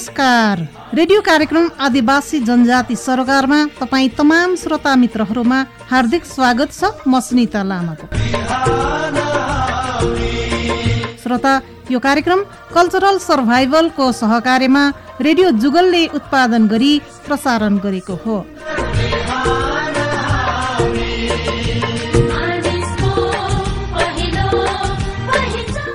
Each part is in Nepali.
नमस्कार। रेडियो कार्यक्रम आदिवासी जनजाति सरकारमा तपाईँ तमाम श्रोता मित्रहरूमा हार्दिक स्वागत छ। म सुनिता लामाको। श्रोता यो कार्यक्रम कल्चरल सर्भाइभलको सहकार्यमा रेडियो जुगलले उत्पादन गरी प्रसारण गरेको हो।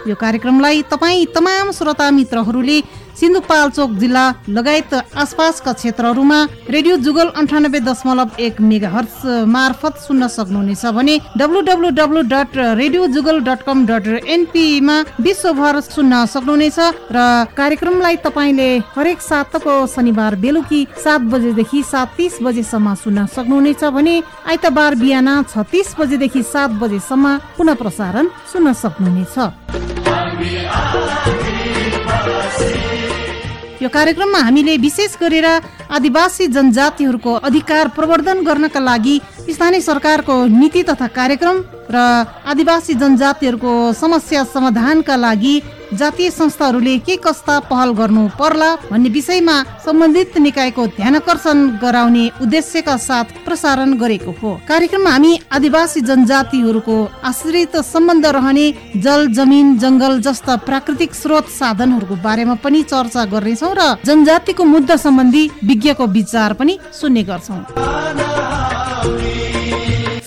यो कार्यक्रमलाई तपाईँ तमाम श्रोता मित्रहरूले सिन्धुपाल्चोक जिल्ला लगायत आसपासका क्षेत्रहरूमा रेडियो जुगल अन्ठानब्बे दशमलव एक मेगा हर्स मार्फत सुन्न सक्नुहुनेछ भने W W W dot radio Jugal dot com dot एनपीमा विश्वभर सुन्न सक्नुहुनेछ र कार्यक्रमलाई तपाईँले हरेक सातको शनिबार बेलुकी सात बजेदेखि सात तिस बजेसम्म सुन्न सक्नुहुनेछ भने आइतबार बिहान छ तिस बजेदेखि सात बजेसम्म पुनः प्रसारण सुन्न सक्नुहुनेछ। यो कार्यक्रममा हामीले विशेष गरेर आदिवासी जनजातिहरूको अधिकार प्रवर्धन गर्नका लागि स्थानीय सरकारको नीति तथा कार्यक्रम र आदिवासी जनजातिहरूको समस्या समाधानका लागि जातीय संस्थाहरूले के कस्ता पहल गर्नु पर्ला भन्ने विषयमा सम्बन्धित निकायको ध्यानकर्षण गराउने उद्देश्यका साथ प्रसारण गरेको हो। कार्यक्रममा हामी आदिवासी जनजातिहरूको आश्रित सम्बन्ध रहने जल जमिन जङ्गल जस्ता प्राकृतिक स्रोत साधनहरूको बारेमा पनि चर्चा गर्नेछौँ र जनजातिको मुद्दा सम्बन्धी विज्ञको विचार पनि सुन्ने गर्छौँ।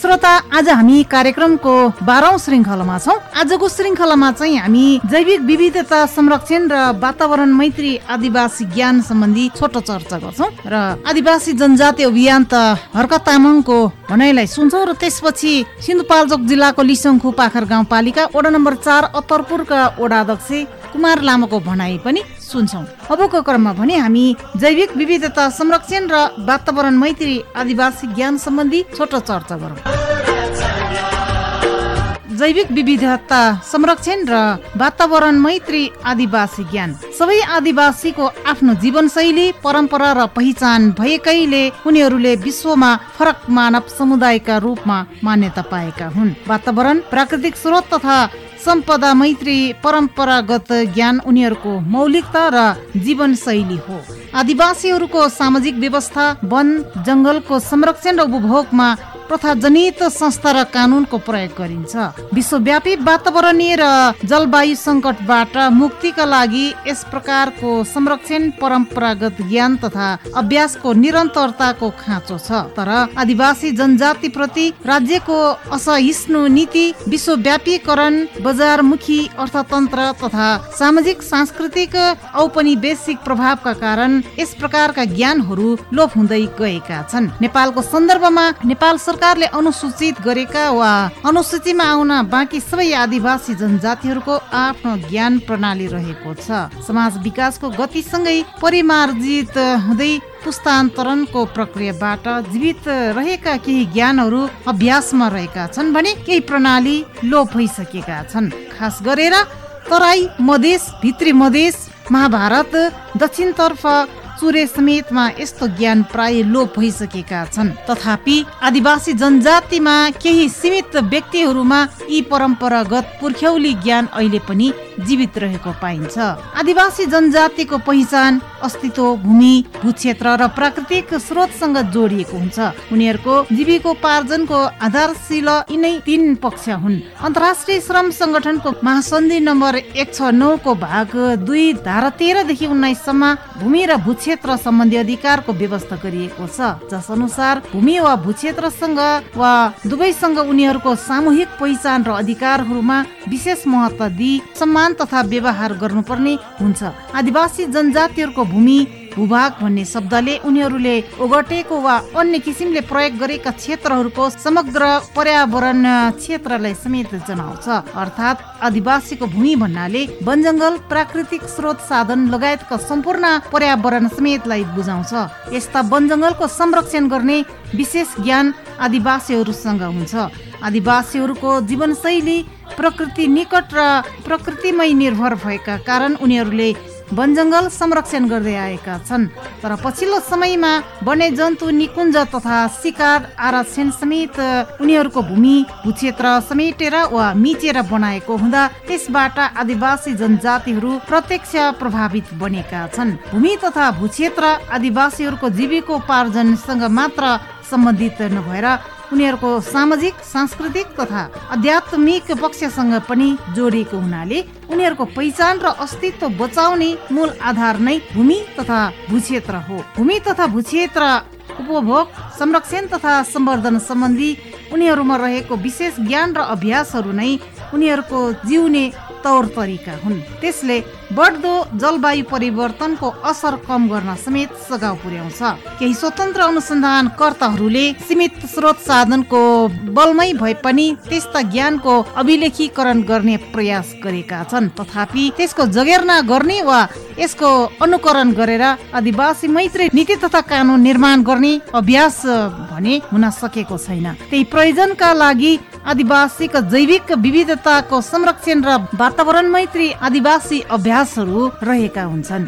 श्रोता आज हामी कार्यक्रमको बाह्रौं श्रृङ्खलामा छौँ। आजको श्रृङ्खलामा चाहिँ हामी जैविक विविधता संरक्षण र वातावरण मैत्री आदिवासी ज्ञान सम्बन्धी छोटो चर्चा गर्छौँ र आदिवासी जनजाति अभियान्त हर्क तामाङको भनाइलाई सुन्छौँ र त्यसपछि सिन्धुपाल्चोक जिल्लाको लिसङखु पाखर गाउँपालिका वडा नम्बर चार अत्तरपुरका वडा अध्यक्ष कुमार लामाको भनाइ पनि सुन्छौँ। अबको क्रममा भने हामी जैविक विविधता संरक्षण र वातावरण मैत्री आदिवासी ज्ञान सम्बन्धी छोटो चर्चा गरौँ। जैविक विविधता संरक्षण र वातावरण मैत्री आदिवासी ज्ञान। सबै आदिवासीको आफ्नो जीवनशैली परम्परा र पहिचान भएकैले उनीहरूले विश्वमा फरक मानव समुदायका रूपमा मान्यता पाएका हुन्। वातावरण प्राकृतिक स्रोत तथा सम्पदा मैत्री परम्परागत ज्ञान उनीहरूको मौलिकता र जीवनशैली हो। आदिवासीहरूको सामाजिक व्यवस्था वन जङ्गलको संरक्षण र उपभोगमा प्रथाजनित संस्था र कानुनको प्रयोग गरिन्छ। विश्वव्यापी वातावरणीय र जलवायु सङ्कटबाट मुक्तिका लागि यस प्रकारको संरक्षण परम्परागत ज्ञान तथा अभ्यासको निरन्तरताको खाँचो छ। तर आदिवासी जनजाति प्रति राज्यको असहिष्णु नीति विश्वव्यापीकरण बजारमुखी अर्थतन्त्र तथा सामाजिक सांस्कृतिक औपनिवेशिक प्रभावका कारण यस प्रकारका ज्ञानहरू लोप हुँदै गएका छन्। नेपालको सन्दर्भमा नेपाल सरकारले अनुसूचित गरेका वा अनुसूचीमा आउन बाँकी सबै आदिवासी जनजातिहरूको आफ्नो ज्ञान प्रणाली रहेको छ। समाज विकासको गतिसँगै परिमार्जित हुँदै पुस्तान्तरणको प्रक्रियाबाट जीवित रहेका केही ज्ञानहरू अभ्यासमा रहेका छन् भने केही प्रणाली लोप भइसकेका छन्। खास गरेर तराई मधेस भित्री मधेस महाभारत दक्षिणतर्फ चुरे समेतमा यस्तो ज्ञान प्राय लोप भइसकेका छन्। तथापि आदिवासी जनजातिमा केही सीमित व्यक्तिहरूमा यी परम्परागत पुर्ख्यौली ज्ञान अहिले पनि जीवित रहेको पाइन्छ। आदिवासी जनजातिको पहिचान अस्तित्व भूमि भूक्षेत्र र प्राकृतिक स्रोतसँग जोडिएको हुन्छ। उनीहरूको जीविकोपार्जनको आधारशिला यिनै तीन पक्ष हुन्। अन्तर्राष्ट्रिय श्रम संगठनको महासन्धि नम्बर एक छ नौको भाग दुई धारा तेह्रदेखि उन्नाइससम्म भूमि र भूक्षेत्र सम्बन्धी अधिकारको व्यवस्था गरिएको छ। जस अनुसार भूमि वा भूक्षेत्रसँग वा दुवैसँग उनीहरूको सामूहिक पहिचान र अधिकारहरूमा विशेष महत्व दिई सम्मान तथा व्यवहार गर्नुपर्ने हुन्छ। आदिवासी जनजातिहरूको भूमि भूभाग भन्ने शब्दले उनीहरूले ओगटेको वा अन्य किसिमले प्रयोग गरेका क्षेत्रहरूको समग्र पर्यावरण क्षेत्रलाई समेत जनाउँछ। अर्थात् आदिवासीको भूमि भन्नाले वन जङ्गल प्राकृतिक स्रोत साधन लगायतका सम्पूर्ण पर्यावरण समेतलाई बुझाउँछ। यस्ता वन जङ्गलको संरक्षण गर्ने विशेष ज्ञान आदिवासीहरूसँग हुन्छ। आदिवासीहरूको जीवनशैली प्रकृति निकट र प्रकृतिमै निर्भर भएका कारण उनीहरूले वन जङ्गल संरक्षण गर्दै आएका छन्। तर पछिल्लो समयमा वन्यजन्तु निकुञ्ज तथा शिकार आरक्षण समेत उनीहरूको भूमि भूक्षेत्र समेटेर वा मिचेर बनाएको हुँदा त्यसबाट आदिवासी जनजातिहरू प्रत्यक्ष प्रभावित बनेका छन्। भूमि तथा भूक्षेत्र आदिवासीहरूको जीविकोपार्जनसँग मात्र सम्बन्धित नभएर उनीहरूको सामाजिक सांस्कृतिक तथा आध्यात्मिक पक्षसँग पनि जोडिएको हुनाले उनीहरूको पहिचान र अस्तित्व बचाउने मूल आधार नै भूमि तथा भूक्षेत्र हो। भूमि तथा भूक्षेत्र उपभोग संरक्षण तथा सम्वर्धन सम्बन्धी उनीहरूमा रहेको विशेष ज्ञान र अभ्यासहरू नै उनीहरूको जिउने तौर तरिका हुन्। त्यसले बढ्दो जलवायु परिवर्तनको असर कम गर्न समेत सघाउ पुर्याउँछ। केही स्वतन्त्र अनुसन्धानकर्ताहरूले सीमित स्रोत साधनको बलमै भए पनि त्यस्ता ज्ञानको अभिलेखीकरण गर्ने प्रयास गरेका छन्। तथापि त्यसको जगेर्ना गर्ने वा यसको अनुकरण गरेर आदिवासी मैत्री नीति तथा कानुन निर्माण गर्ने अभ्यास भने हुन सकेको छैन। त्यही प्रयोजनका लागि आदिवासीका जैविक विविधताको संरक्षण र वातावरण मैत्री आदिवासी अभ्यासहरू रहेका हुन्छन्।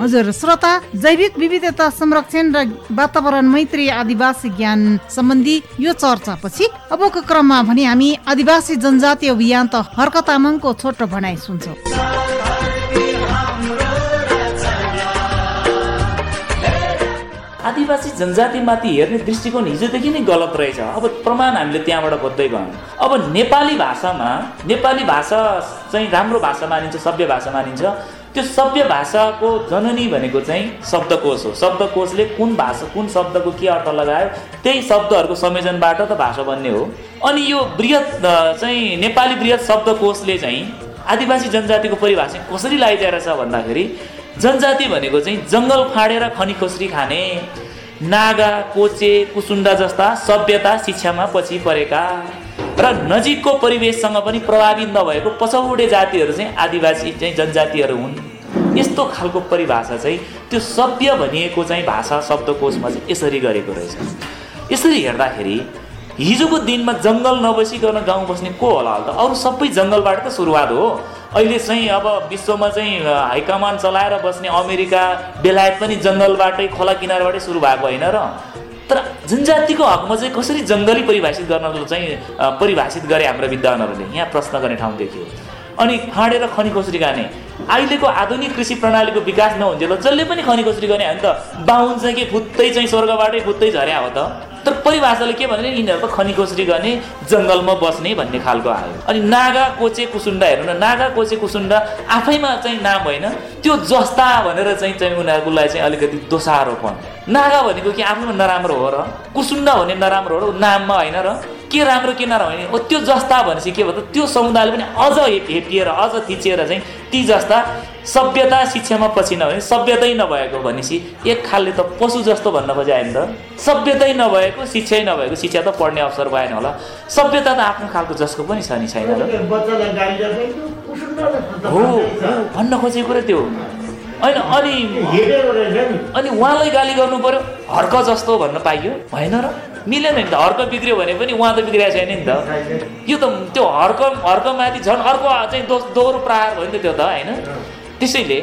हजुर श्रोता जैविक विविधता संरक्षण र वातावरण मैत्री आदिवासी ज्ञान सम्बन्धी यो चर्चापछि अबको क्रममा भने हामी आदिवासी जनजाति अभियान त हर्क तामाङको छोटो भनाइ सुन्छौँ। आदिवासी जनजातिमाथि हेर्ने दृष्टिकोण हिजोदेखि नै गलत रहेछ। अब प्रमाण हामीले त्यहाँबाट खोज्दै गयौँ। अब नेपाली भाषामा नेपाली भाषा चाहिँ राम्रो भाषा मानिन्छ सभ्य भाषा मानिन्छ। त्यो सभ्य भाषाको जननी भनेको चाहिँ शब्दकोश हो। शब्दकोशले कुन भाषा कुन शब्दको के अर्थ लगायो त्यही शब्दहरूको संयोजनबाट त भाषा बन्ने हो। अनि यो बृहत चाहिँ नेपाली बृहत शब्दकोशले चाहिँ आदिवासी जनजातिको परिभाषा कसरी लगाइदिएर छ भन्दाखेरि जनजाति भनेको चाहिँ जङ्गल फाँडेर खनी खोस्री खाने नागा कोचे कुसुन्डा जस्ता सभ्यता शिक्षामा पछि परेका र नजिकको परिवेशसँग पनि प्रभावित नभएको पछौडे जातिहरू चाहिँ आदिवासी चाहिँ जनजातिहरू हुन्। यस्तो खालको परिभाषा चाहिँ त्यो सभ्य भनिएको चाहिँ भाषा शब्दकोशमा चाहिँ यसरी गरेको रहेछ। यसरी हेर्दाखेरि हिजोको दिनमा जङ्गल नबसिकन गाउँ बस्ने को होला? त अरू सबै जङ्गलबाट त सुरुवात हो। अहिले चाहिँ अब विश्वमा चाहिँ हाइकमान चलाएर बस्ने अमेरिका बेलायत पनि जङ्गलबाटै खोला किनारबाटै सुरु भएको होइन र? तर जनजातिको हकमा चाहिँ कसरी जङ्गली परिभाषित गर्न चाहिँ परिभाषित गरे हाम्रो विद्वानहरूले? यहाँ प्रश्न गर्ने ठाउँ देखियो। अनि फाँडेर खनी कसरी गाने अहिलेको आधुनिक कृषि प्रणालीको विकास नहुन्थ्यो जसले पनि खनी कसरी गर्ने हो त? बाहुन चाहिँ के फुत्तै चाहिँ स्वर्गबाटै फुत्तै झर्या हो त? तर परिभाषाले के भने यिनीहरू त खनी कोसरी गर्ने जङ्गलमा बस्ने भन्ने खालको आयो अनि नागा कोचे कुसुन्डा हेर्नु न नागा कोचे कुसुन्डा आफैमा चाहिँ नाम होइन त्यो जस्ता भनेर चाहिँ चाहिँ उनीहरूको लागि चाहिँ अलिकति दोषारोपण। नागा भनेको कि आफैमा नराम्रो हो र कुसुन्डा भने नराम्रो हो र नाममा होइन र के राम्रो के नराम्रो भने ओ त्यो जस्ता भनेपछि के भयो त्यो समुदायले पनि अझ हेपिएर अझ थिचेर चाहिँ ती जस्ता सभ्यता शिक्षामा पछि नभए सभ्यतै नभएको भनेपछि एक खालले त पशु जस्तो भन्न खोज्यो नि त। सभ्यतै नभएको शिक्षै नभएको शिक्षा त पढ्ने अवसर भएन होला। सभ्यता त आफ्नो खालको जसको पनि छ नि छैन हो भन्न खोजेको कुरो त्यो होइन अनि अनि उहाँलाई गाली गर्नु पर्यो हर्क जस्तो भन्न पाइयो। भएन र। मिलेन नि त। हर्क बिग्रियो भने पनि उहाँ त बिग्रिएको छैन नि त। यो त त्यो हर्क हर्कमाथि झन् अर्को चाहिँ दोहोरो प्रहार भयो नि त त्यो त होइन? त्यसैले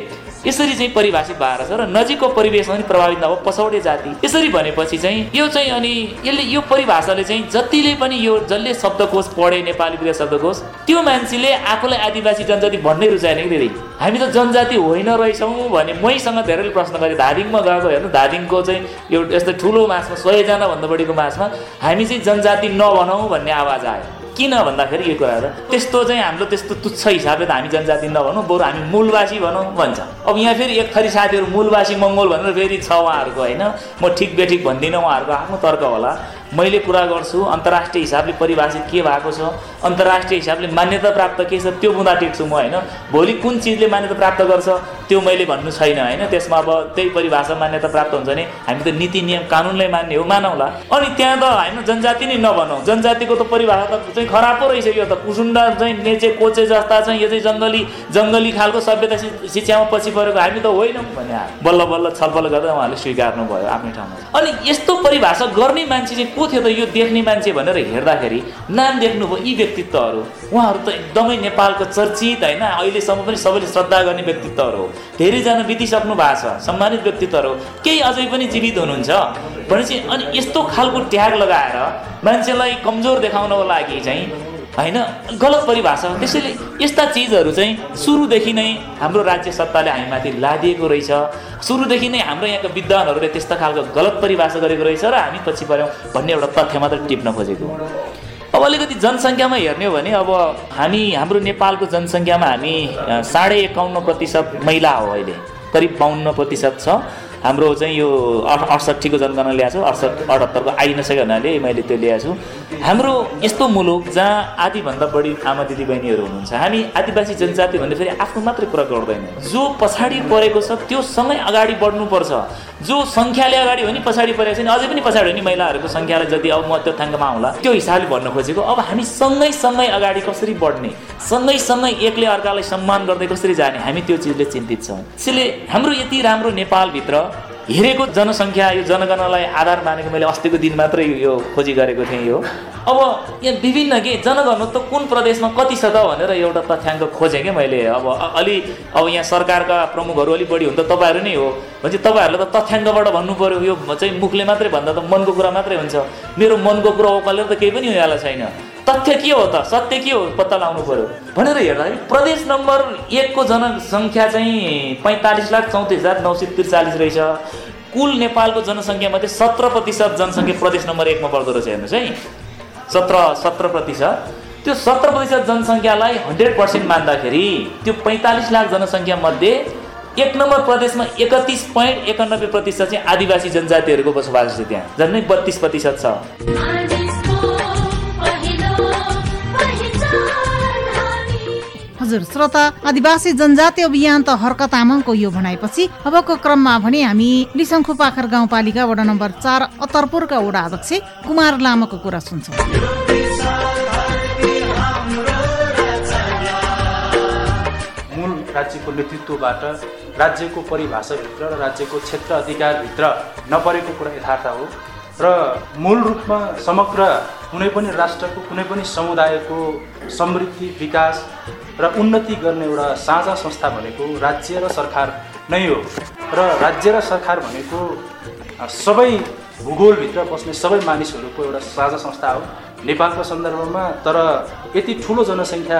यसरी चाहिँ परिभाषित भएर छ र नजिकको परिवेशमा पनि प्रभावित नभयो पछौडे जाति। यसरी भनेपछि चाहिँ यो चाहिँ अनि यसले यो परिभाषाले चाहिँ जतिले पनि यो जसले शब्दकोश पढे नेपाली प्रिय शब्दकोश त्यो मान्छेले आफूलाई आदिवासी जनजाति भन्नै रुचाएन कि दिदी। हामी त जनजाति होइन रहेछौँ भने मैसँग धेरैले प्रश्न गरेँ धादिङमा गएको हेर्नु धादिङको चाहिँ एउटा यस्तो ठुलो मासमा सयजनाभन्दा बढीको मासमा हामी चाहिँ जनजाति नभनौँ भन्ने आवाज आयो। किन भन्दाखेरि यो कुरा त? त्यस्तो चाहिँ हाम्रो त्यस्तो तुच्छ हिसाबले त हामी जनजाति नभनौँ बरु हामी मूलवासी भनौँ भन्छ। अब यहाँ फेरि एक थरी साथीहरू मूलवासी मङ्गोल भनेर फेरि छ उहाँहरूको होइन? म ठिक बेठिक भन्दिनँ उहाँहरूको आफ्नो तर्क होला। मैले कुरा गर्छु अन्तर्राष्ट्रिय हिसाबले परिभाषित के भएको छ अन्तर्राष्ट्रिय हिसाबले मान्यता प्राप्त के छ त्यो बुँदा टेक्छु म होइन? भोलि कुन चिजले मान्यता प्राप्त गर्छ त्यो मैले भन्नु छैन होइन? त्यसमा अब त्यही परिभाषा मान्यता प्राप्त हुन्छ भने हामी त नीति नियम कानुनलाई मान्ने हो मानौँला। अनि त्यहाँ त होइन जनजाति नै नभनौँ जनजातिको त परिभाषा त चाहिँ खराब पो रहेछ यो त। कुसुन्डा चाहिँ नेचे कोचे जस्ता चाहिँ यो चाहिँ जङ्गली जङ्गली खालको सभ्यता शिक्षामा पछि परेको हामी त होइनौँ भने बल्ल बल्ल छलफल गर्दा उहाँले स्वीकार्नु भयो आफ्नै ठाउँमा। अनि यस्तो परिभाषा गर्ने मान्छे चाहिँ को थियो त यो देख्ने मान्छे भनेर हेर्दाखेरि नाम देख्नुभयो यी व्यक्तित्वहरू। उहाँहरू त एकदमै नेपालको चर्चित होइन अहिलेसम्म पनि सबैले श्रद्धा गर्ने व्यक्तित्वहरू हो। धेरैजना बितिसक्नु भएको छ सम्मानित व्यक्तित्वहरू केही अझै पनि जीवित हुनुहुन्छ। भनेपछि अनि यस्तो खालको ट्याग लगाएर मान्छेलाई कमजोर देखाउनको लागि चाहिँ होइन गलत परिभाषा। त्यसैले यस्ता चिजहरू चाहिँ सुरुदेखि नै हाम्रो राज्य सत्ताले हामीमाथि लादिएको रहेछ। सुरुदेखि नै हाम्रो यहाँका विद्वानहरूले त्यस्ता खालको गलत परिभाषा गरेको रहेछ र हामी पछि पऱ्यौँ भन्ने एउटा तथ्य मात्र टिप्न खोजेको। अब अलिकति जनसङ्ख्यामा हेर्ने हो भने अब हामी हाम्रो नेपालको जनसङ्ख्यामा हामी साढे एकाउन्न प्रतिशत महिला हो अहिले। करिब बाहन्न प्रतिशत छ। हाम्रो चाहिँ यो अठसट्ठीको जनगणना ल्याएको छु अठसट्ठी अठहत्तरको आइ नसकेको हुनाले मैले त्यो ल्याएको छु। हाम्रो यस्तो मुलुक जहाँ आधीभन्दा बढी आमा दिदीबहिनीहरू हुनुहुन्छ हामी आदिवासी जनजाति भन्दा फेरि आफ्नो मात्रै कुरा गर्दैन। जो पछाडि परेको छ त्यो सँगै अगाडि बढ्नुपर्छ। जो सङ्ख्याले अगाडि हो नि पछाडि परेको छ नि अझै पनि पछाडि हो नि महिलाहरूको सङ्ख्यालाई जति अब म त्यो थाङ्गामा आउँला त्यो हिसाबले भन्न खोजेको। अब हामी सँगै सँगै अगाडि कसरी बढ्ने सँगै सँगै एकले अर्कालाई सम्मान गर्दै कसरी जाने हामी त्यो चिजले चिन्तित छौँ। त्यसैले हाम्रो यति राम्रो नेपालभित्र हेरेको जनसङ्ख्या यो जनगणनालाई आधार मानेको मैले अस्तिको दिन मात्रै यो खोजी गरेको थिएँ यो। अब यहाँ विभिन्न के जनघनत्व कुन प्रदेशमा कति छ त भनेर एउटा तथ्याङ्क खोजेँ क्या मैले। अब अलि अब यहाँ सरकारका प्रमुखहरू अलिक बढी हुन् त तपाईँहरू नै हो। भनेपछि तपाईँहरूले त तथ्याङ्कबाट भन्नु पऱ्यो यो चाहिँ मुखले मात्रै भन्दा त मनको कुरा मात्रै हुन्छ। मेरो मनको कुरा ओकालेर त केही पनि हुइहाल्छ छैन। तथ्य के हो त? सत्य के हो? पत्ता लगाउनु पऱ्यो भनेर हेर्दाखेरि प्रदेश नम्बर एकको जनसङ्ख्या चाहिँ पैँतालिस लाख चौतिस हजार नौ सय त्रिचालिस रहेछ। कुल नेपालको जनसङ्ख्यामध्ये सत्र प्रतिशत जनसङ्ख्या प्रदेश नम्बर एकमा पर्दो रहेछ हेर्नुहोस् है। सत्र सत्र प्रतिशत। त्यो सत्र प्रतिशत जनसङ्ख्यालाई हन्ड्रेड पर्सेन्ट मान्दाखेरि त्यो पैँतालिस लाख जनसङ्ख्यामध्ये एक नम्बर प्रदेशमा एकतिस पोइन्ट एकानब्बे प्रतिशत चाहिँ आदिवासी जनजातिहरूको बसोबास छ त्यहाँ। झन्डै बत्तिस प्रतिशत छ। हजुर श्रोता आदिवासी जनजाति अभियान त हर्क तामाङको यो भनाइपछि अबको क्रममा भने हामी लिसङ्खु पाखर गाउँपालिका वडा नम्बर चार अतरपुरका वडा अध्यक्ष कुमार लामाको कुरा सुन्छौँ। मूल राज्यको नेतृत्वबाट राज्यको परिभाषाभित्र र राज्यको क्षेत्र अधिकारभित्र नपरेको कुरा यथार्थ हो। र मूल रूपमा समग्र कुनै पनि राष्ट्रको कुनै पनि समुदायको समृद्धि विकास र उन्नति गर्ने एउटा साझा संस्था भनेको राज्य र सरकार नै हो। र राज्य र सरकार भनेको सबै भूगोलभित्र बस्ने सबै मानिसहरूको एउटा साझा संस्था हो। नेपालको सन्दर्भमा तर यति ठुलो जनसङ्ख्या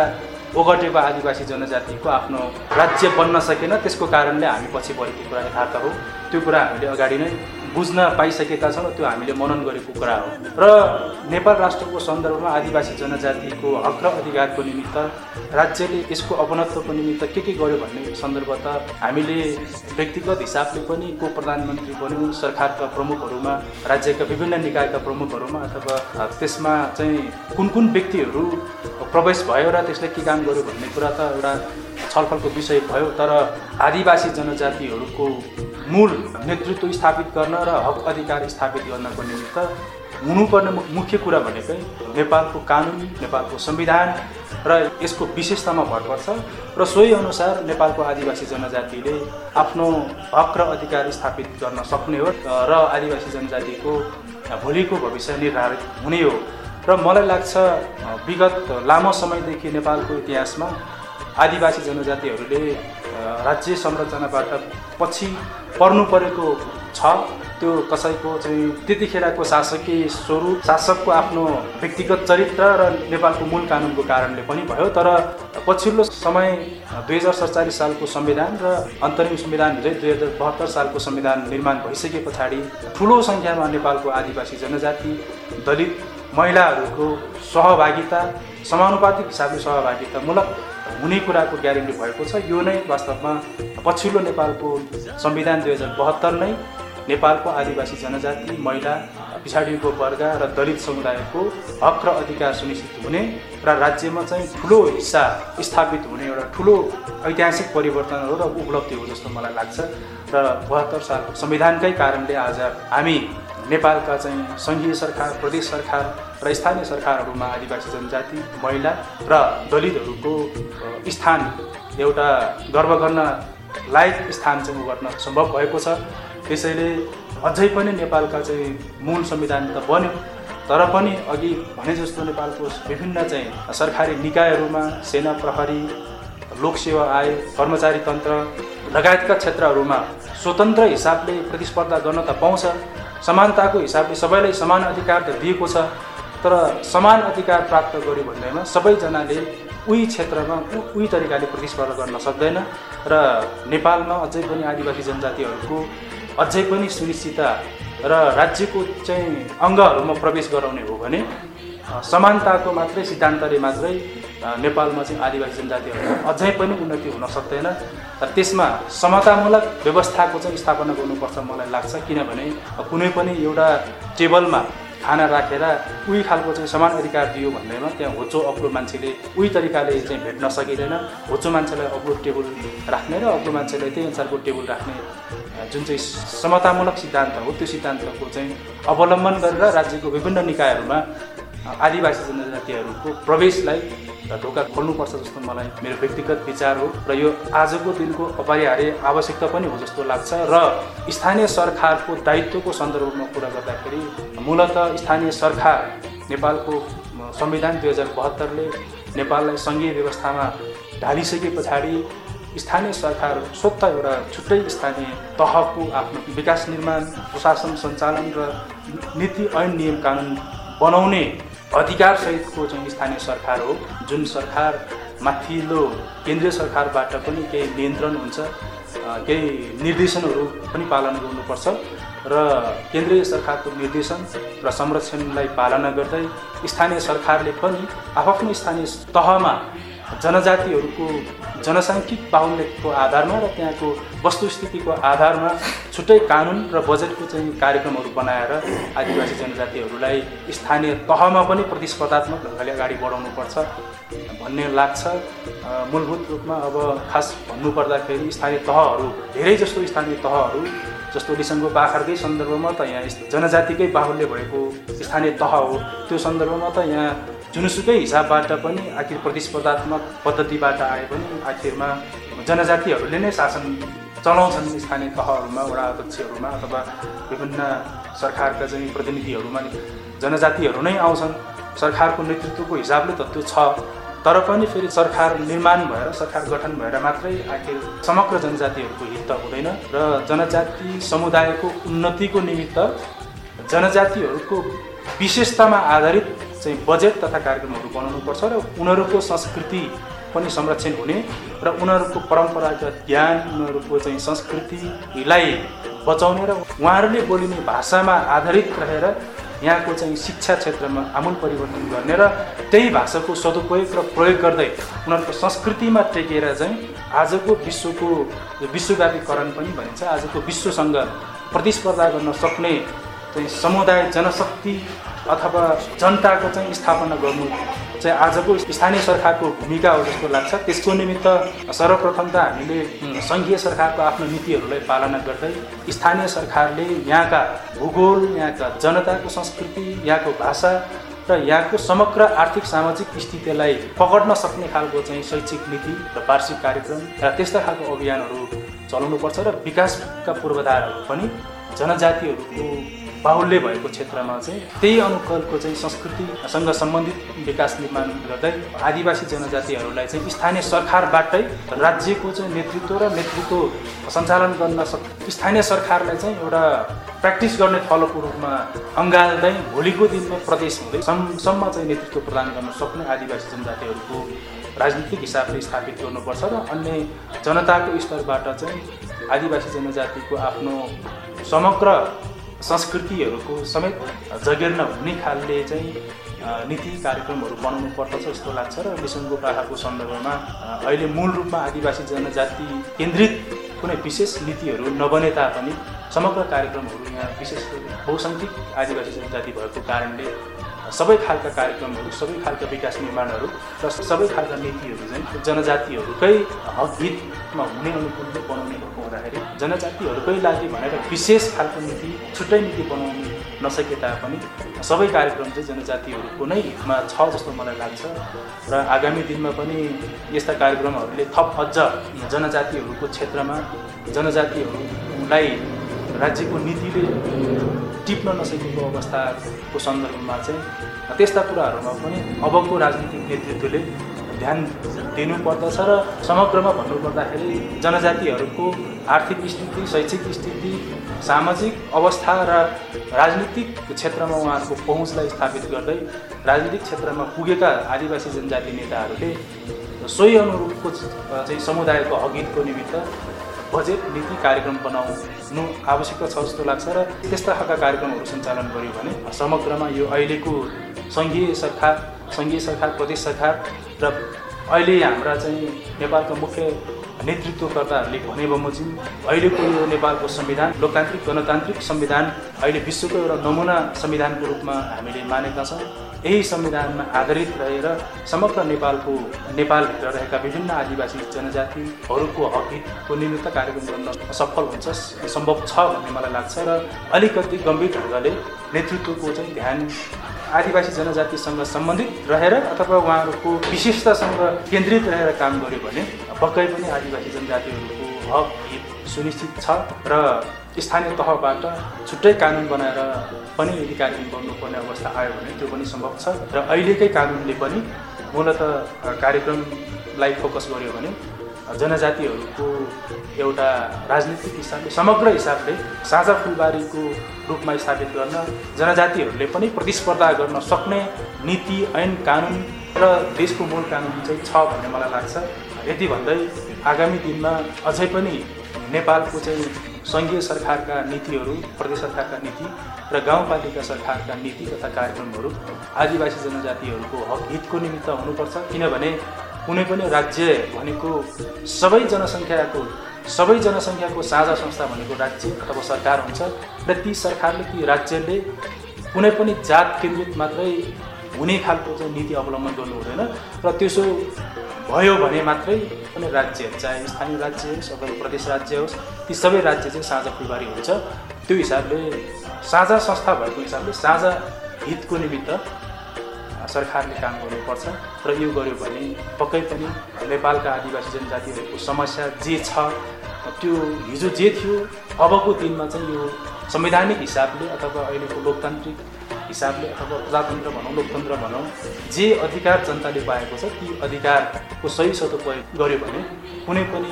ओगटेको आदिवासी जनजातिको आफ्नो राज्य बन्न सकेन त्यसको कारणले हामी पछि परेको कुरा यथार्थ हो त्यो कुरा हामीले अगाडि नै बुझ्न पाइसकेका छौँ त्यो हामीले मनन गरेको कुरा हो। र नेपाल राष्ट्रको सन्दर्भमा आदिवासी जनजातिको हक र अधिकारको निमित्त राज्यले यसको अपनत्वको निमित्त के के गर्यो भन्ने सन्दर्भ त हामीले व्यक्तिगत हिसाबले पनि को प्रधानमन्त्री पनि सरकारका प्रमुखहरूमा राज्यका विभिन्न निकायका प्रमुखहरूमा अथवा त्यसमा चाहिँ कुन कुन व्यक्तिहरू प्रवेश भयो र त्यसले के काम गर्यो भन्ने कुरा त एउटा छलफलको विषय भयो। तर आदिवासी जनजातिहरूको मूल नेतृत्व स्थापित गर्न र हक अधिकार स्थापित गर्नको निमित्त हुनुपर्ने मुख्य कुरा भनेकै नेपालको कानुन नेपालको संविधान र यसको विशेषतामा भर पर्छ र सोही अनुसार नेपालको आदिवासी जनजातिले आफ्नो हक र अधिकार स्थापित गर्न सक्ने हो र आदिवासी जनजातिको भोलिको भविष्य निर्धारित हुने हो। र मलाई लाग्छ विगत लामो समयदेखि नेपालको इतिहासमा आदिवासी जनजातिहरूले राज्य संरचनाबाट पछि पर्नु परेको छ। त्यो कसैको चाहिँ त्यतिखेरको शासकीय स्वरूप शासकको आफ्नो व्यक्तिगत चरित्र र नेपालको मूल कानुनको कारणले पनि भयो। तर पछिल्लो समय दुई हजार सडचालिस सालको संविधान र अन्तरिम संविधान हिजै दुई हजार बहत्तर सालको संविधान निर्माण भइसके पछाडि ठुलो सङ्ख्यामा नेपालको आदिवासी जनजाति दलित महिलाहरूको सहभागिता समानुपातिक हिसाबले सहभागितामूलक हुने कुराको ग्यारेन्टी भएको छ। यो नै वास्तवमा पछिल्लो नेपालको संविधान दुई हजार बहत्तर नै नेपालको आदिवासी जनजाति महिला पिछाडिको वर्ग र दलित समुदायको हक र अधिकार सुनिश्चित हुने र राज्यमा चाहिँ ठुलो हिस्सा स्थापित हुने एउटा ठुलो ऐतिहासिक परिवर्तन हो र उपलब्धि हो जस्तो मलाई लाग्छ। र बहत्तर सालको संविधानकै कारणले आज हामी नेपालका चाहिँ सङ्घीय सरकार प्रदेश सरकार र स्थानीय सरकारहरूमा आदिवासी जनजाति महिला र दलितहरूको स्थान एउटा गर्व गर्न लायक स्थान चाहिँ गर्न सम्भव भएको छ। त्यसैले अझै पनि नेपालका चाहिँ मूल संविधान त बन्यो तर पनि अघि भने जस्तो नेपालको विभिन्न चाहिँ सरकारी निकायहरूमा सेना प्रहरी लोकसेवा आयोग कर्मचारी तन्त्र लगायतका क्षेत्रहरूमा स्वतन्त्र हिसाबले प्रतिस्पर्धा गर्न त पाउँछ। समानताको हिसाबले सबैलाई समान अधिकार त दिएको छ तर समान अधिकार प्राप्त गर्यो भन्दैमा सबैजनाले उही क्षेत्रमा उही तरिकाले प्रतिस्पर्धा गर्न सक्दैन र नेपालमा अझै पनि आदिवासी जनजातिहरूको अझै पनि सुनिश्चितता र राज्यको चाहिँ अङ्गहरूमा प्रवेश गराउने हो भने समानताको मात्रै सिद्धान्तले मात्रै नेपालमा चाहिँ आदिवासी जनजातिहरूको अझै पनि उन्नति हुन सक्दैन। र त्यसमा समतामूलक व्यवस्थाको चाहिँ स्थापना गर्नुपर्छ मलाई लाग्छ किनभने कुनै पनि एउटा टेबलमा खाना राखेर उही खालको चाहिँ समान अधिकार दियो भन्दैमा त्यहाँ होचो अग्लो मान्छेले उही तरिकाले चाहिँ भेट्न सकिँदैन। होचो मान्छेलाई अग्लो टेबल राख्ने र अग्लो मान्छेलाई त्यही अनुसारको टेबल राख्ने जुन चाहिँ समतामूलक सिद्धान्त हो त्यो सिद्धान्तको चाहिँ अवलम्बन गरेर राज्यको विभिन्न निकायहरूमा आदिवासी जनजातिहरूको प्रवेशलाई ढोका खोल्नुपर्छ जस्तो मलाई मेरो व्यक्तिगत विचार हो र यो आजको दिनको अपरिहार्य आवश्यकता पनि हो जस्तो लाग्छ र स्थानीय सरकारको दायित्वको सन्दर्भमा कुरा गर्दाखेरि मूलत स्थानीय सरकार नेपालको संविधान दुई हजार बहत्तरले नेपाललाई सङ्घीय व्यवस्थामा ढालिसके पछाडि स्थानीय सरकार स्वत एउटा छुट्टै स्थानीय तहको आफ्नो विकास निर्माण प्रशासन सञ्चालन र नीति ऐन नियम कानुन बनाउने अधिकारसहितको चाहिँ स्थानीय सरकार हो। जुन सरकार माथिल्लो केन्द्रीय सरकारबाट पनि केही नियन्त्रण हुन्छ केही निर्देशनहरू पनि पालना गर्नुपर्छ र केन्द्रीय सरकारको निर्देशन र संरक्षणलाई पालना गर्दै स्थानीय सरकारले पनि आफ्नो स्थानीय तहमा जनजातिहरूको जनसाङ्ख्यिक बाहुल्यको आधारमा र त्यहाँको वस्तुस्थितिको आधारमा छुट्टै कानुन र बजेटको चाहिँ कार्यक्रमहरू बनाएर आदिवासी जनजातिहरूलाई स्थानीय तहमा पनि प्रतिस्पर्धात्मक ढङ्गले अगाडि बढाउनुपर्छ भन्ने लाग्छ। मूलभूत रूपमा अब खास भन्नुपर्दाखेरि स्थानीय तहहरू धेरै जस्तो स्थानीय तहहरू जस्तो लिसङ्गो बाख्राकै सन्दर्भमा त यहाँ जनजातिकै बाहुल्य भएको स्थानीय तह हो। त्यो सन्दर्भमा त यहाँ जुनसुकै हिसाबबाट पनि आखिर प्रतिस्पर्धात्मक पद्धतिबाट आए पनि आखिरमा जनजातिहरूले नै शासन चलाउँछन् स्थानीय तहहरूमा वडा अध्यक्षहरूमा अथवा विभिन्न सरकारका चाहिँ प्रतिनिधिहरूमा जनजातिहरू नै आउँछन्। सरकारको नेतृत्वको हिसाबले त त्यो छ। तर पनि फेरि सरकार निर्माण भएर सरकार गठन भएर मात्रै आखिर समग्र जनजातिहरूको हित त हुँदैन र जनजाति समुदायको उन्नतिको निमित्त जनजातिहरूको विशेषतामा आधारित चाहिँ बजेट तथा कार्यक्रमहरू बनाउनुपर्छ र उनीहरूको संस्कृति पनि संरक्षण हुने र उनीहरूको परम्परागत ज्ञान उनीहरूको चाहिँ संस्कृतिलाई बचाउने र उहाँहरूले बोलिने भाषामा आधारित रहेर यहाँको चाहिँ शिक्षा क्षेत्रमा आमूल परिवर्तन गर्ने र त्यही भाषाको सदुपयोग र प्रयोग गर्दै उनीहरूको संस्कृतिमा टेकेर चाहिँ आजको विश्वको विश्वव्यापीकरण पनि भनिन्छ। आजको विश्वसँग प्रतिस्पर्धा गर्न सक्ने चाहिँ समुदाय जनशक्ति अथवा जनताको चाहिँ स्थापना गर्नु चाहिँ आजको स्थानीय सरकारको भूमिका हो जस्तो लाग्छ। त्यसको निमित्त सर्वप्रथम त हामीले सङ्घीय सरकारको आफ्नो नीतिहरूलाई पालना गर्दै स्थानीय सरकारले यहाँका भूगोल यहाँका जनताको संस्कृति यहाँको भाषा र यहाँको समग्र आर्थिक सामाजिक स्थितिलाई पकड्न सक्ने खालको चाहिँ शैक्षिक नीति र वार्षिक कार्यक्रम र त्यस्ता खालको अभियानहरू चलाउनुपर्छ र विकासका पूर्वाधारहरू पनि जनजातिहरूको बाहुल्य भएको क्षेत्रमा चाहिँ त्यही अनुकूलको चाहिँ संस्कृतिसँग सम्बन्धित विकास निर्माण गर्दै आदिवासी जनजातिहरूलाई चाहिँ स्थानीय सरकारबाटै राज्यको चाहिँ नेतृत्व र नेतृत्व सञ्चालन गर्न सक स्थानीय सरकारलाई चाहिँ एउटा प्र्याक्टिस गर्ने थलोको रूपमा अँगाल्दै भोलिको दिनमा प्रदेश हुँदै सम्म चाहिँ नेतृत्व प्रदान गर्न सक्ने आदिवासी जनजातिहरूको राजनीतिक हिसाबले स्थापित गर्नुपर्छ र अन्य जनताको स्तरबाट चाहिँ आदिवासी जनजातिको आफ्नो समग्र संस्कृतिहरूको समेत जगेर्न हुने खालले चाहिँ नीति कार्यक्रमहरू बनाउनु पर्दछ जस्तो लाग्छ र लिसुङ्गो पाखाको सन्दर्भमा अहिले मूल रूपमा आदिवासी जनजाति केन्द्रित कुनै विशेष नीतिहरू नबने तापनि समग्र कार्यक्रमहरू यहाँ विशेष बहुसङ्ख्यक आदिवासी जनजाति भएको कारणले सबै खालका कार्यक्रमहरू सबै खालका विकास निर्माणहरू र सबै खालका नीतिहरू चाहिँ जनजातिहरूकै हितमा हुने अनुकूलले बनाउने भएको हुँदाखेरि जनजातिहरूकै लागि भनेर विशेष खालको नीति छुट्टै नीति बनाउनु नसके तापनि सबै कार्यक्रम चाहिँ जनजातिहरूको नै हितमा छ जस्तो मलाई लाग्छ र आगामी दिनमा पनि यस्ता कार्यक्रमहरूले थप अझ जनजातिहरूको क्षेत्रमा जनजातिहरूलाई राज्यको नीतिले टिप्न नसकेको अवस्थाको सन्दर्भमा चाहिँ त्यस्ता कुराहरूमा पनि अबको राजनीतिक नेतृत्वले ध्यान दिनुपर्दछ र समग्रमा भन्नुपर्दाखेरि जनजातिहरूको आर्थिक स्थिति शैक्षिक स्थिति सामाजिक अवस्था र राजनीतिक क्षेत्रमा उहाँहरूको पहुँचलाई स्थापित गर्दै राजनीतिक क्षेत्रमा पुगेका आदिवासी जनजाति नेताहरूले सोही अनुरूपको चाहिँ समुदायको अघितको निमित्त बजेट नीति कार्यक्रम बनाउनु आवश्यक छ जस्तो लाग्छ र त्यस्ता खालका कार्यक्रमहरू सञ्चालन गर्यो भने समग्रमा यो अहिलेको सङ्घीय सरकार सङ्घीय सरकार प्रदेश सरकार र अहिले हाम्रा चाहिँ नेपालका मुख्य नेतृत्वकर्ताहरूले भने बमोजिम अहिलेको यो नेपालको संविधान लोकतान्त्रिक गणतान्त्रिक संविधान अहिले विश्वको एउटा नमुना संविधानको रूपमा हामीले मानेका छौँ। यही संविधानमा आधारित रहेर समग्र नेपालको नेपालभित्र रहेका विभिन्न आदिवासी जनजातिहरूको हकितको निमित्त कार्यक्रम गर्न सफल हुन्छ सम्भव छ भन्ने मलाई लाग्छ र अलिकति गम्भीर ढङ्गले नेतृत्वको चाहिँ ध्यान आदिवासी जनजातिसँग सम्बन्धित रहेर अथवा उहाँहरूको विशेषतासँग केन्द्रित रहेर काम गर्यो भने पक्कै पनि आदिवासी जनजातिहरूको हक सुनिश्चित छ र स्थानीय तहबाट छुट्टै कानुन बनाएर पनि यदि कार्यक्रम गर्नुपर्ने अवस्था आयो भने त्यो पनि सम्भव छ र अहिलेकै कानुनले पनि मूलत कार्यक्रमलाई फोकस गर्यो भने जनजातिहरूको एउटा राजनीतिक हिसाबले समग्र हिसाबले साझा फुलबारीको रूपमा स्थापित गर्न जनजातिहरूले पनि प्रतिस्पर्धा गर्न सक्ने नीति ऐन कानुन र देशको मूल कानुन चाहिँ छ भन्ने मलाई लाग्छ। यति भन्दै आगामी दिनमा अझै पनि नेपालको चाहिँ सङ्घीय सरकारका नीतिहरू प्रदेश सरकारका नीति र गाउँपालिका सरकारका नीति तथा कार्यक्रमहरू आदिवासी जनजातिहरूको हक हितको निमित्त हुनुपर्छ। किनभने कुनै पनि राज्य भनेको सबै जनसङ्ख्याको सबै जनसङ्ख्याको साझा संस्था भनेको राज्य अथवा सरकार हुन्छ र ती सरकारले ती राज्यले कुनै पनि जात केन्द्रित मात्रै हुने खालको चाहिँ नीति अवलम्बन गर्नु हुँदैन र त्यसो भयो भने मात्रै कुनै राज्य चाहे स्थानीय राज्य होस् अथवा प्रदेश राज्य होस् ती सबै राज्य चाहिँ साझा फुलबारी हुन्छ। त्यो हिसाबले साझा संस्था भएको हिसाबले साझा हितको निमित्त सरकारले काम गर्नुपर्छ र यो गर्यो भने पक्कै पनि नेपालका आदिवासी जनजातिहरूको समस्या जे छ त्यो हिजो जे थियो अबको दिनमा चाहिँ यो संवैधानिक हिसाबले अथवा अहिलेको लोकतान्त्रिक हिसाबले अथवा प्रजातन्त्र भनौँ लोकतन्त्र भनौँ जे अधिकार जनताले पाएको छ ती अधिकारको सही सदुपयोग गर्यो भने कुनै पनि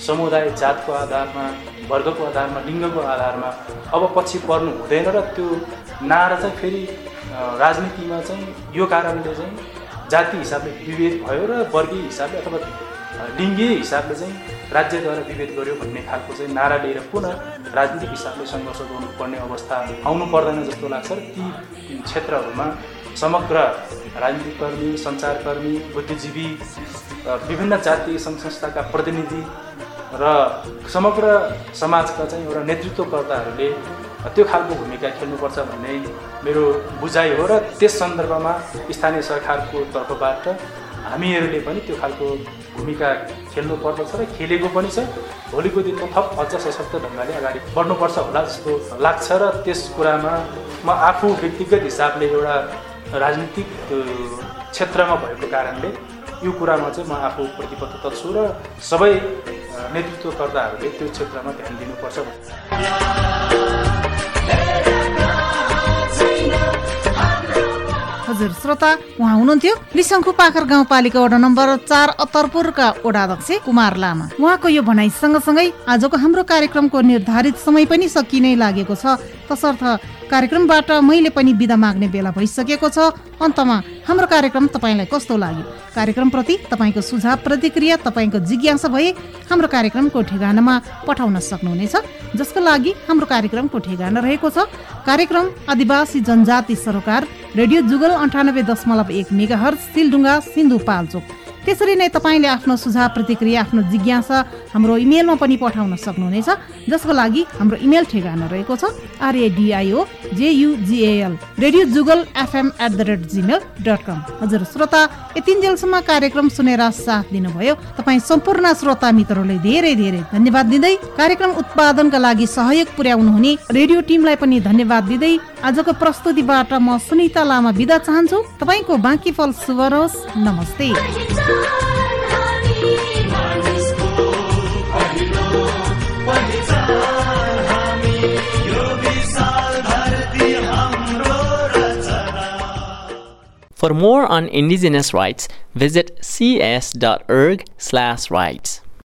समुदाय जातको आधारमा वर्गको आधारमा लिङ्गको आधारमा अब पछि पर्नु हुँदैन र त्यो नारा चाहिँ फेरि राजनीतिमा चाहिँ यो कारणले चाहिँ जाति हिसाबले विभेद भयो र वर्गीय हिसाबले अथवा लिङ्गीय हिसाबले चाहिँ राज्यद्वारा विभेद गर्यो भन्ने खालको चाहिँ नारा लिएर पुनः राजनीतिक हिसाबले सङ्घर्ष गर्नुपर्ने अवस्था आउनु पर्दैन जस्तो लाग्छ ती क्षेत्रहरूमा समग्र राजनीतिक कर्मी सञ्चारकर्मी बुद्धिजीवी विभिन्न जातीय सङ्घ संस्थाका प्रतिनिधि र समग्र समाजका चाहिँ एउटा नेतृत्वकर्ताहरूले त्यो खालको भूमिका खेल्नुपर्छ भन्ने मेरो बुझाइ हो र त्यस सन्दर्भमा स्थानीय सरकारको तर्फबाट हामीहरूले पनि त्यो खालको भूमिका खेल्नु पर्दछ र खेलेको पनि छ। भोलिको दिनमा थप अझ सशक्त ढङ्गले अगाडि बढ्नुपर्छ होला जस्तो लाग्छ र त्यस कुरामा म आफू व्यक्तिगत हिसाबले एउटा राजनीतिक क्षेत्रमा भएको कारणले यो कुरामा चाहिँ म आफू प्रतिबद्धता छु र सबै नेतृत्वकर्ताहरूले त्यो क्षेत्रमा ध्यान दिनुपर्छ हजुर श्रोता उहाँ हुनुहुन्थ्यो। लिसङ्खु पाखर गाउँपालिका वडा नम्बर चार अत्तरपुरका वडाध्यक्ष कुमार लामा। उहाँको यो भनाइ सँगसँगै आजको हाम्रो कार्यक्रमको निर्धारित समय पनि सकिनै लागेको छ। तसर्थ कार्यक्रमबाट मैले पनि बिदा माग्ने बेला भइसकेको छ। अन्तमा हाम्रो कार्यक्रम तपाईँलाई कस्तो लाग्यो? कार्यक्रमप्रति तपाईँको सुझाव प्रतिक्रिया तपाईँको जिज्ञासा भए हाम्रो कार्यक्रमको ठेगानामा पठाउन सक्नुहुनेछ। जसको लागि हाम्रो कार्यक्रमको ठेगाना रहेको छ। कार्यक्रम आदिवासी जनजाति सरोकार रेडियो जुगल अन्ठानब्बे दशमलव एक मेगा सिलडुङ्गा सिन्धुपाल्चोक। त्यसरी नै तपाईँले आफ्नो सुझाव प्रतिक्रिया आफ्नो जिज्ञासा हाम्रो इमेलमा पनि पठाउन सक्नुहुनेछ जसको लागि हाम्रो इमेल ठेगाना रहेको छ R A D I O J U G A L radio Jugal FM at the rate Gmail dot com हजुर श्रोता यतिन्जेलसम्म कार्यक्रम सुनेर साथ दिनुभयो तपाईँ सम्पूर्ण श्रोता मित्रहरूलाई धेरै धेरै धन्यवाद दिँदै कार्यक्रम उत्पादनका लागि सहयोग पुर्याउनु हुने रेडियो टिमलाई पनि धन्यवाद दिँदै आजको प्रस्तुतिबाट म सुनिता लामा बिदा चाहन्छु तपाईँको बाँकी फल शुभ रहोस् नमस्ते For more on indigenous rights, visit cs.org/rights.